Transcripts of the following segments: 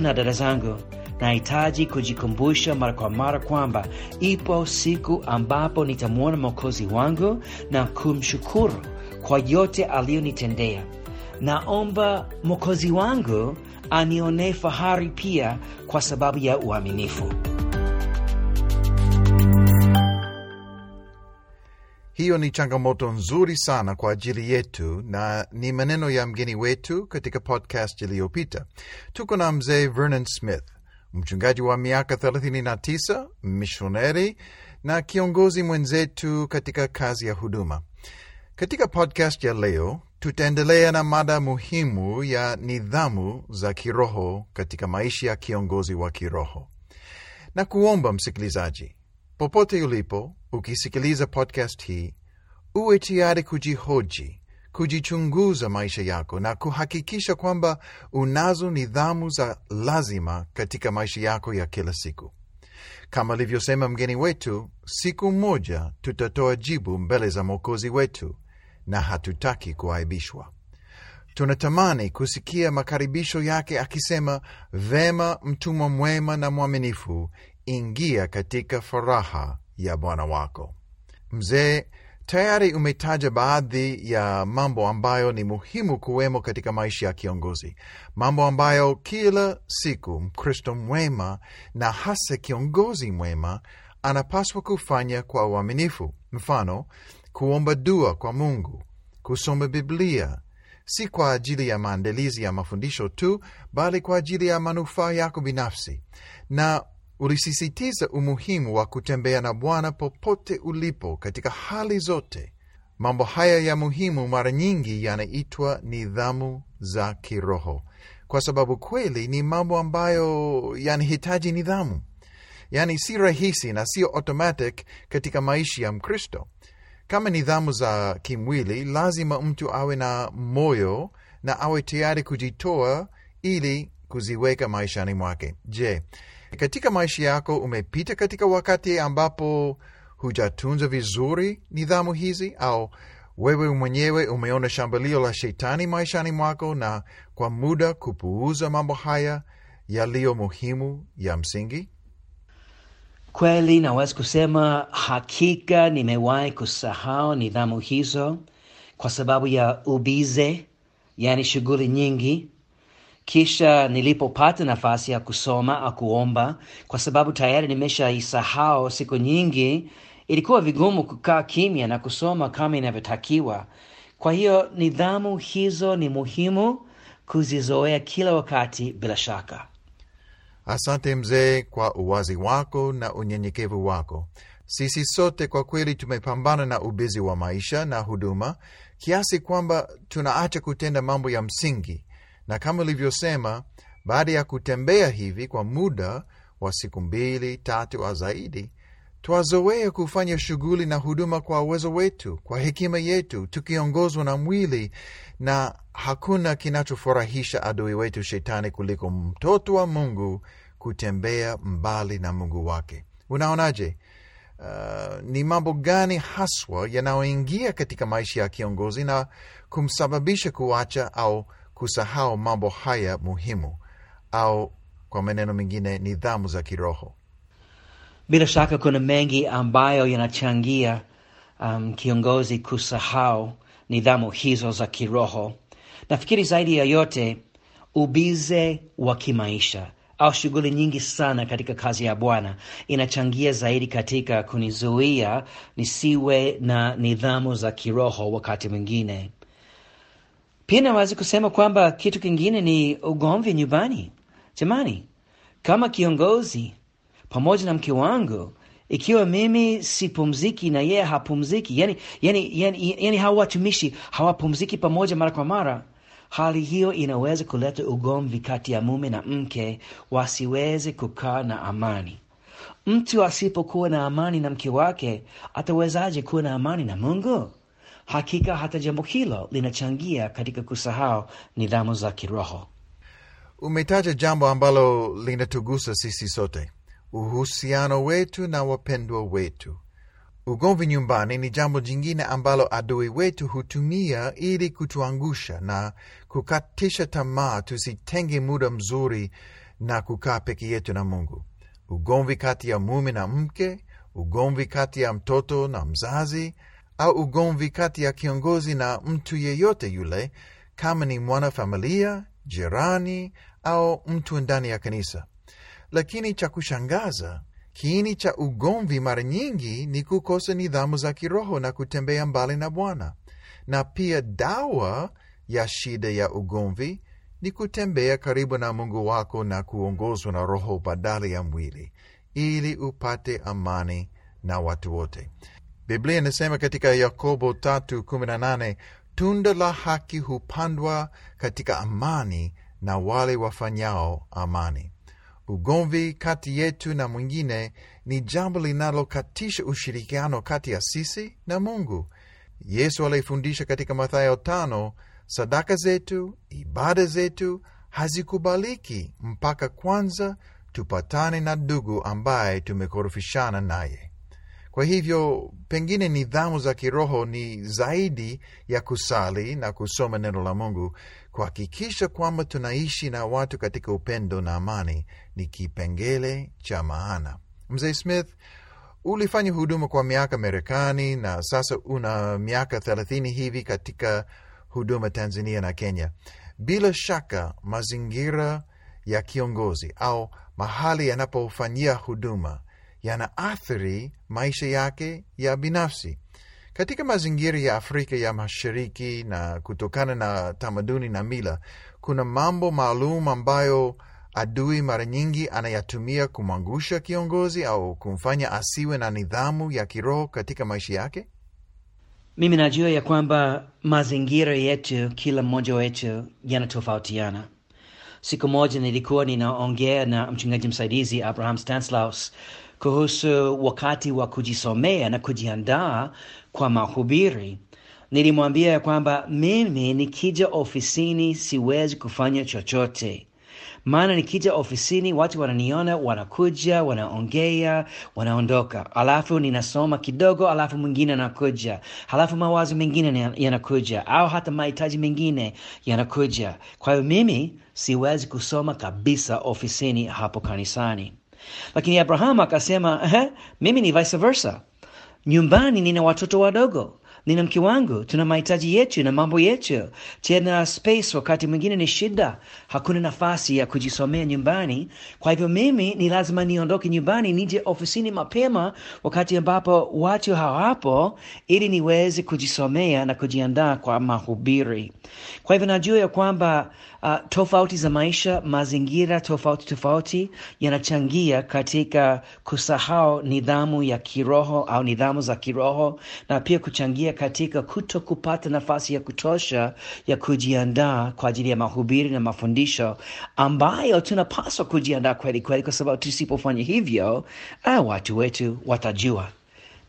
Na dada zangu, nahitaji kujikumbusha mara kwa mara kwamba ipo siku ambapo nitamwona Mwokozi wangu na kumshukuru kwa yote aliyonitendea. Naomba Mwokozi wangu anionee fahari pia kwa sababu ya uaminifu. Hiyo ni changamoto nzuri sana kwa ajili yetu na ni maneno ya mgeni wetu katika podcast iliyopita. Tuko na mzee Vernon Smith, mchungaji wa miaka 39, mishoneri na kiongozi mwenzetu katika kazi ya huduma. Katika podcast ya leo, tutaendelea na mada muhimu ya nidhamu za kiroho katika maisha ya kiongozi wa kiroho, na kuomba msikilizaji, popote ulipo ukisikiliza podcast hii, uwe tayari kujihoji, kujichunguza maisha yako na kuhakikisha kwamba unazo nidhamu za lazima katika maisha yako ya kila siku. Kama alivyosema mgeni wetu, siku moja tutatoa jibu mbele za Mwokozi wetu na hatutaki kuaibishwa. Tunatamani kusikia makaribisho yake akisema, vema, mtumwa mwema na mwaminifu, ingia katika faraha ya Bwana wako. Mzee, tayari umetaja baadhi ya mambo ambayo ni muhimu kuwemo katika maisha ya kiongozi, mambo ambayo kila siku Mkristo mwema na hasa kiongozi mwema anapaswa kufanya kwa uaminifu. Mfano, kuomba dua kwa Mungu, kusoma Biblia si kwa ajili ya maandalizi ya mafundisho tu, bali kwa ajili ya manufaa yako binafsi, na ulisisitiza umuhimu wa kutembea na Bwana popote ulipo katika hali zote. Mambo haya ya muhimu mara nyingi yanaitwa nidhamu za kiroho, kwa sababu kweli ni mambo ambayo yanahitaji nidhamu, yaani si rahisi na sio automatic katika maisha ya Mkristo. Kama nidhamu za kimwili, lazima mtu awe na moyo na awe tayari kujitoa ili kuziweka maishani mwake. Je, katika maisha yako umepita katika wakati ambapo hujatunza vizuri nidhamu hizi, au wewe mwenyewe umeona shambulio la shetani maishani mwako na kwa muda kupuuza mambo haya yaliyo muhimu ya msingi? Kweli naweza kusema hakika nimewahi kusahau nidhamu hizo kwa sababu ya ubize, yaani shughuli nyingi. Kisha nilipopata nafasi ya kusoma au kuomba, kwa sababu tayari nimeshaisahau siku nyingi, ilikuwa vigumu kukaa kimya na kusoma kama inavyotakiwa. Kwa hiyo nidhamu hizo ni muhimu kuzizoea kila wakati, bila shaka. Asante mzee kwa uwazi wako na unyenyekevu wako. Sisi sote kwa kweli tumepambana na ubizi wa maisha na huduma kiasi kwamba tunaacha kutenda mambo ya msingi, na kama ulivyosema, baada ya kutembea hivi kwa muda wa siku mbili tatu au zaidi, twazoea kufanya shughuli na huduma kwa uwezo wetu, kwa hekima yetu, tukiongozwa na mwili, na hakuna kinachofurahisha adui wetu Shetani kuliko mtoto wa Mungu kutembea mbali na Mungu wake. Unaonaje? Uh, ni mambo gani haswa yanayoingia katika maisha ya kiongozi na kumsababisha kuacha au kusahau mambo haya muhimu, au kwa maneno mengine, nidhamu za kiroho? Bila shaka kuna mengi ambayo yanachangia um, kiongozi kusahau nidhamu hizo za kiroho. Nafikiri zaidi ya yote, ubize wa kimaisha au shughuli nyingi sana katika kazi ya Bwana inachangia zaidi katika kunizuia nisiwe na nidhamu za kiroho wakati mwingine. Pia naweza kusema kwamba kitu kingine ni ugomvi nyumbani. Jamani, kama kiongozi pamoja na mke wangu, ikiwa mimi sipumziki na yeye hapumziki, yani, yani, yani, yani hawa watumishi hawapumziki pamoja mara kwa mara, hali hiyo inaweza kuleta ugomvi kati ya mume na mke, wasiweze kukaa na amani. Mtu asipokuwa na amani na mke wake, atawezaje kuwa na amani na Mungu? Hakika hata jambo hilo linachangia katika kusahau nidhamu za kiroho. Umetaja jambo ambalo linatugusa sisi sote, uhusiano wetu na wapendwa wetu. Ugomvi nyumbani ni jambo jingine ambalo adui wetu hutumia ili kutuangusha na kukatisha tamaa tusitenge muda mzuri na kukaa peke yetu na Mungu, ugomvi kati ya mume na mke, ugomvi kati ya mtoto na mzazi, au ugomvi kati ya kiongozi na mtu yeyote yule, kama ni mwanafamilia, jirani au mtu ndani ya kanisa. Lakini cha kushangaza, kiini cha ugomvi mara nyingi ni kukosa nidhamu za kiroho na kutembea mbali na Bwana, na pia dawa ya shida ya ugomvi ni kutembea karibu na Mungu wako na kuongozwa na Roho badala ya mwili, ili upate amani na watu wote. Biblia inasema katika Yakobo tatu kumi na nane tunda la haki hupandwa katika amani na wale wafanyao amani. Ugomvi kati yetu na mwingine ni jambo linalokatisha ushirikiano kati ya sisi na Mungu. Yesu alifundisha katika Mathayo tano, sadaka zetu, ibada zetu hazikubaliki mpaka kwanza tupatane na ndugu ambaye tumekorofishana naye. Kwa hivyo, pengine nidhamu za kiroho ni zaidi ya kusali na kusoma neno la Mungu. Kuhakikisha kwamba tunaishi na watu katika upendo na amani ni kipengele cha maana. Mzee Smith, ulifanya huduma kwa miaka Marekani na sasa una miaka thelathini hivi katika huduma Tanzania na Kenya. Bila shaka mazingira ya kiongozi au mahali yanapofanyia huduma yanaathiri maisha yake ya binafsi. Katika mazingira ya Afrika ya Mashariki na kutokana na tamaduni na mila, kuna mambo maalum ambayo adui mara nyingi anayatumia kumwangusha kiongozi au kumfanya asiwe na nidhamu ya kiroho katika maisha yake. Mimi najua ya kwamba mazingira yetu, kila mmoja wetu yanatofautiana. Siku moja nilikuwa ninaongea na mchungaji msaidizi Abraham Stanislaus kuhusu wakati wa kujisomea na kujiandaa kwa mahubiri. Nilimwambia ya kwamba mimi nikija ofisini siwezi kufanya chochote, maana nikija ofisini watu wananiona, wanakuja, wanaongea, wanaondoka, alafu ninasoma kidogo, alafu mwingine anakuja, halafu mawazo mengine yanakuja, au hata mahitaji mengine yanakuja. Kwa hiyo mimi siwezi kusoma kabisa ofisini hapo kanisani. Lakini Abraham akasema mimi ni vice versa. Nyumbani nina watoto wadogo, nina mke wangu, tuna mahitaji yetu na mambo yetu. Tena space wakati mwingine ni shida, hakuna nafasi ya kujisomea nyumbani. Kwa hivyo mimi ni lazima niondoke nyumbani nije ofisini mapema, wakati ambapo watu hawapo, ili niweze kujisomea na kujiandaa kwa mahubiri. Kwa hivyo najua ya kwamba uh, tofauti za maisha, mazingira tofauti tofauti yanachangia katika kusahau nidhamu ya kiroho au nidhamu za kiroho, na pia kuchangia katika kuto kupata nafasi ya kutosha ya kujiandaa kwa ajili ya mahubiri na mafundisho ambayo tunapaswa kujiandaa kweli kweli, kwa sababu tusipofanya hivyo, ah, watu wetu watajua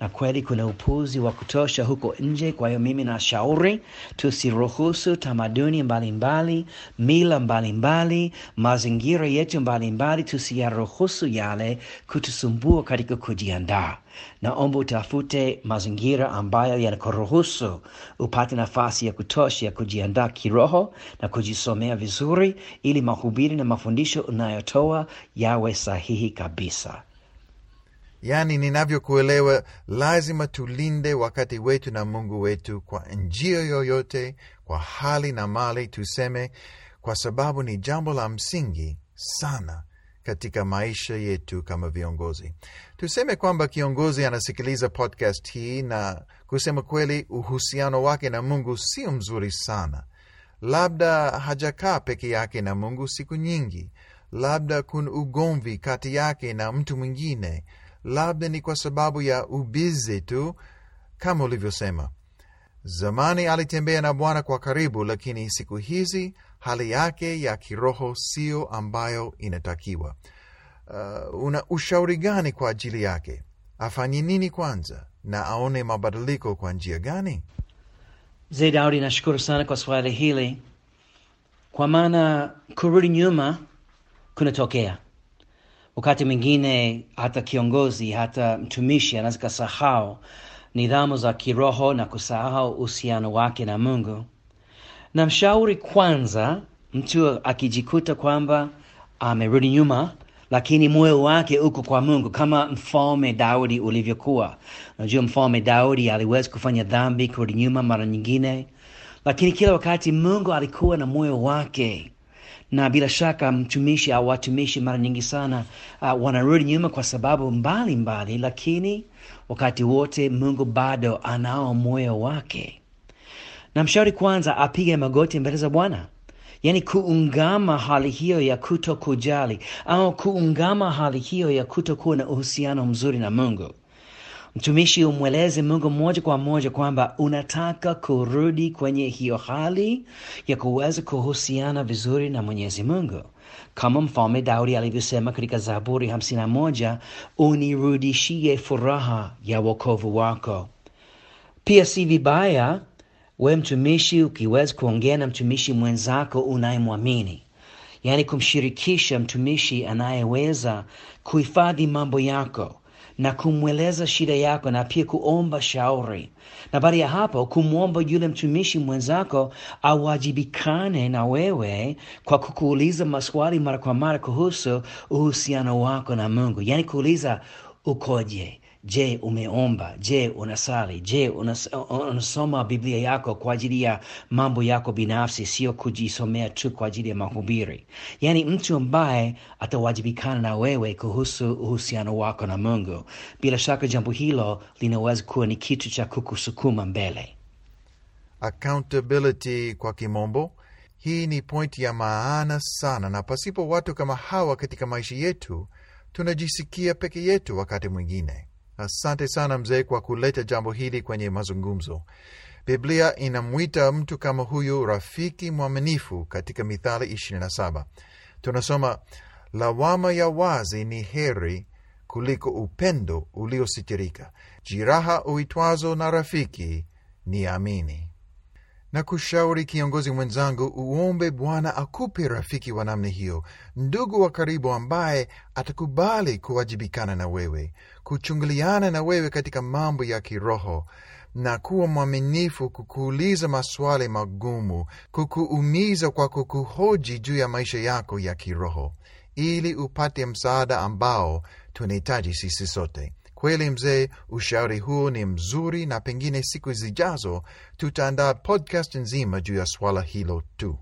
na kweli kuna upuzi wa kutosha huko nje. Kwa hiyo mimi nashauri tusiruhusu tamaduni mbalimbali, mila mbalimbali, mazingira yetu mbalimbali, tusiyaruhusu yale kutusumbua katika kujiandaa. Naomba utafute mazingira ambayo yanakuruhusu upate nafasi ya kutosha ya kujiandaa kiroho na kujisomea vizuri, ili mahubiri na mafundisho unayotoa yawe sahihi kabisa. Yaani, ninavyokuelewa, lazima tulinde wakati wetu na Mungu wetu kwa njia yoyote, kwa hali na mali, tuseme, kwa sababu ni jambo la msingi sana katika maisha yetu kama viongozi. Tuseme kwamba kiongozi anasikiliza podcast hii na kusema kweli, uhusiano wake na Mungu sio mzuri sana. Labda hajakaa peke yake na Mungu siku nyingi, labda kuna ugomvi kati yake na mtu mwingine labda ni kwa sababu ya ubizi tu, kama ulivyosema. Zamani alitembea na Bwana kwa karibu, lakini siku hizi hali yake ya kiroho sio ambayo inatakiwa. Uh, una ushauri gani kwa ajili yake? Afanye nini kwanza na aone mabadiliko kwa njia gani? Daudi, nashukuru sana kwa swali hili, kwa maana kurudi nyuma kunatokea wakati mwingine hata kiongozi hata mtumishi anaweza kasahau nidhamu za kiroho na kusahau uhusiano wake na Mungu. Na mshauri kwanza, mtu akijikuta kwamba amerudi nyuma, lakini moyo wake uko kwa Mungu, kama mfalme Daudi ulivyokuwa. Unajua, mfalme Daudi aliweza kufanya dhambi, kurudi nyuma mara nyingine, lakini kila wakati Mungu alikuwa na moyo wake na bila shaka mtumishi au watumishi mara nyingi sana uh, wanarudi nyuma kwa sababu mbalimbali mbali, lakini wakati wote Mungu bado anao moyo wake. Na mshauri kwanza apige magoti mbele za Bwana, yaani kuungama hali hiyo ya kuto kujali au kuungama hali hiyo ya kutokuwa na uhusiano mzuri na Mungu. Mtumishi umweleze Mungu moja kwa moja kwamba unataka kurudi kwenye hiyo hali ya kuweza kuhusiana vizuri na Mwenyezi Mungu, kama mfalme Daudi alivyosema katika Zaburi 51, unirudishie furaha ya wokovu wako. Pia si vibaya we mtumishi ukiweza kuongea na mtumishi mwenzako unayemwamini, yaani kumshirikisha mtumishi anayeweza kuhifadhi mambo yako na kumweleza shida yako na pia kuomba shauri, na baada ya hapo kumwomba yule mtumishi mwenzako awajibikane na wewe kwa kukuuliza maswali mara kwa mara kuhusu uhusiano wako na Mungu, yaani kuuliza ukoje? Je, umeomba? Je, unasali? Je, unas, unasoma Biblia yako kwa ajili ya mambo yako binafsi, sio kujisomea tu kwa ajili ya mahubiri. Yaani mtu ambaye atawajibikana na wewe kuhusu uhusiano wako na Mungu. Bila shaka jambo hilo linaweza kuwa ni kitu cha kukusukuma mbele. Accountability kwa kimombo. Hii ni pointi ya maana sana, na pasipo watu kama hawa katika maisha yetu tunajisikia peke yetu wakati mwingine. Asante sana mzee kwa kuleta jambo hili kwenye mazungumzo. Biblia inamwita mtu kama huyu rafiki mwaminifu katika Mithali 27. Tunasoma, lawama ya wazi ni heri kuliko upendo uliositirika, jiraha uitwazo na rafiki ni amini. Na kushauri kiongozi mwenzangu, uombe Bwana akupe rafiki wa namna hiyo, ndugu wa karibu ambaye atakubali kuwajibikana na wewe, kuchunguliana na wewe katika mambo ya kiroho na kuwa mwaminifu, kukuuliza maswali magumu, kukuumiza kwa kukuhoji juu ya maisha yako ya kiroho, ili upate msaada ambao tunahitaji sisi sote. Kweli mzee, ushauri huo ni mzuri, na pengine siku zijazo tutaandaa podcast nzima juu ya swala hilo tu.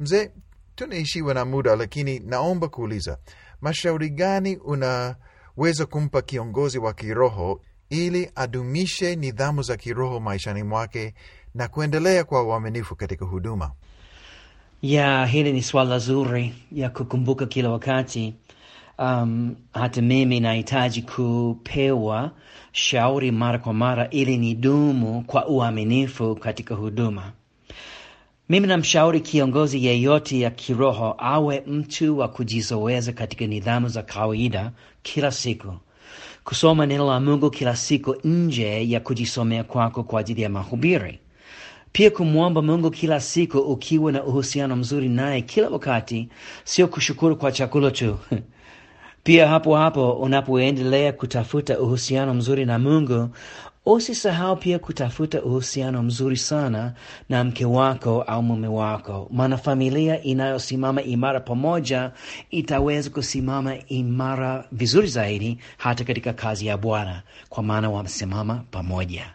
Mzee, tunaishiwa na muda, lakini naomba kuuliza, mashauri gani unaweza kumpa kiongozi wa kiroho ili adumishe nidhamu za kiroho maishani mwake na kuendelea kwa uaminifu katika huduma? Ya, hili ni swala zuri ya kukumbuka kila wakati. Um, hata mimi nahitaji kupewa shauri mara kwa mara ili nidumu kwa uaminifu katika huduma. Mimi namshauri kiongozi yeyote ya kiroho awe mtu wa kujizoweza katika nidhamu za kawaida kila siku, kusoma neno la Mungu kila siku nje ya kujisomea kwako kwa ajili ya mahubiri, pia kumwomba Mungu kila siku ukiwa na uhusiano mzuri naye kila wakati, sio kushukuru kwa chakula tu Pia hapo hapo unapoendelea kutafuta uhusiano mzuri na Mungu, usisahau pia kutafuta uhusiano mzuri sana na mke wako au mume wako, maana familia inayosimama imara pamoja itaweza kusimama imara vizuri zaidi hata katika kazi ya Bwana, kwa maana wamesimama pamoja.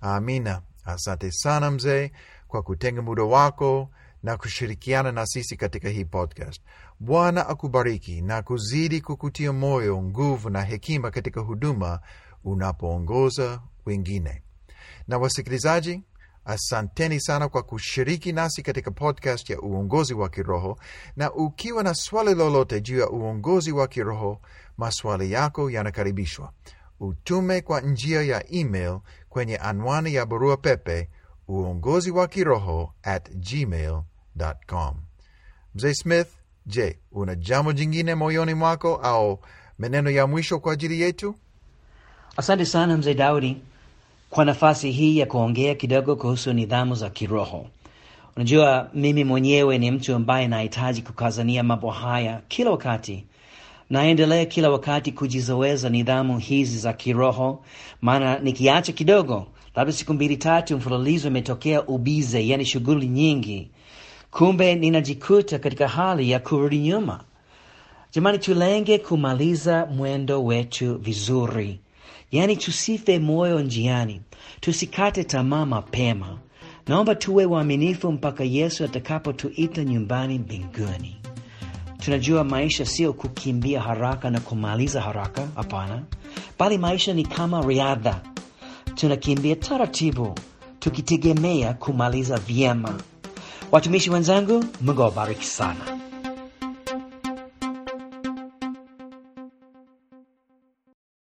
Amina. Asante sana mzee kwa kutenga muda wako na kushirikiana na sisi katika hii podcast. Bwana akubariki na kuzidi kukutia moyo, nguvu na hekima katika huduma unapoongoza wengine. Na wasikilizaji, asanteni sana kwa kushiriki nasi katika podcast ya uongozi wa kiroho. Na ukiwa na swali lolote juu ya uongozi wa kiroho, maswali yako yanakaribishwa. Utume kwa njia ya email kwenye anwani ya barua pepe uongozi wa kiroho at gmail.com. Mzee Smith, je, una jambo jingine moyoni mwako au maneno ya mwisho kwa ajili yetu? Asante sana mzee Daudi kwa nafasi hii ya kuongea kidogo kuhusu nidhamu za kiroho. Unajua, mimi mwenyewe ni mtu ambaye nahitaji kukazania mambo haya kila wakati. Naendelea kila wakati kujizoweza nidhamu hizi za kiroho, maana nikiacha kidogo, labda siku mbili tatu mfululizo imetokea ubize, yani shughuli nyingi kumbe ninajikuta katika hali ya kurudi nyuma. Jamani, tulenge kumaliza mwendo wetu vizuri, yaani tusife moyo njiani, tusikate tamaa mapema. Naomba tuwe waaminifu mpaka Yesu atakapotuita nyumbani mbinguni. Tunajua maisha sio kukimbia haraka na kumaliza haraka, hapana, bali maisha ni kama riadha, tunakimbia taratibu, tukitegemea kumaliza vyema. Watumishi wenzangu, Mungu awabariki sana.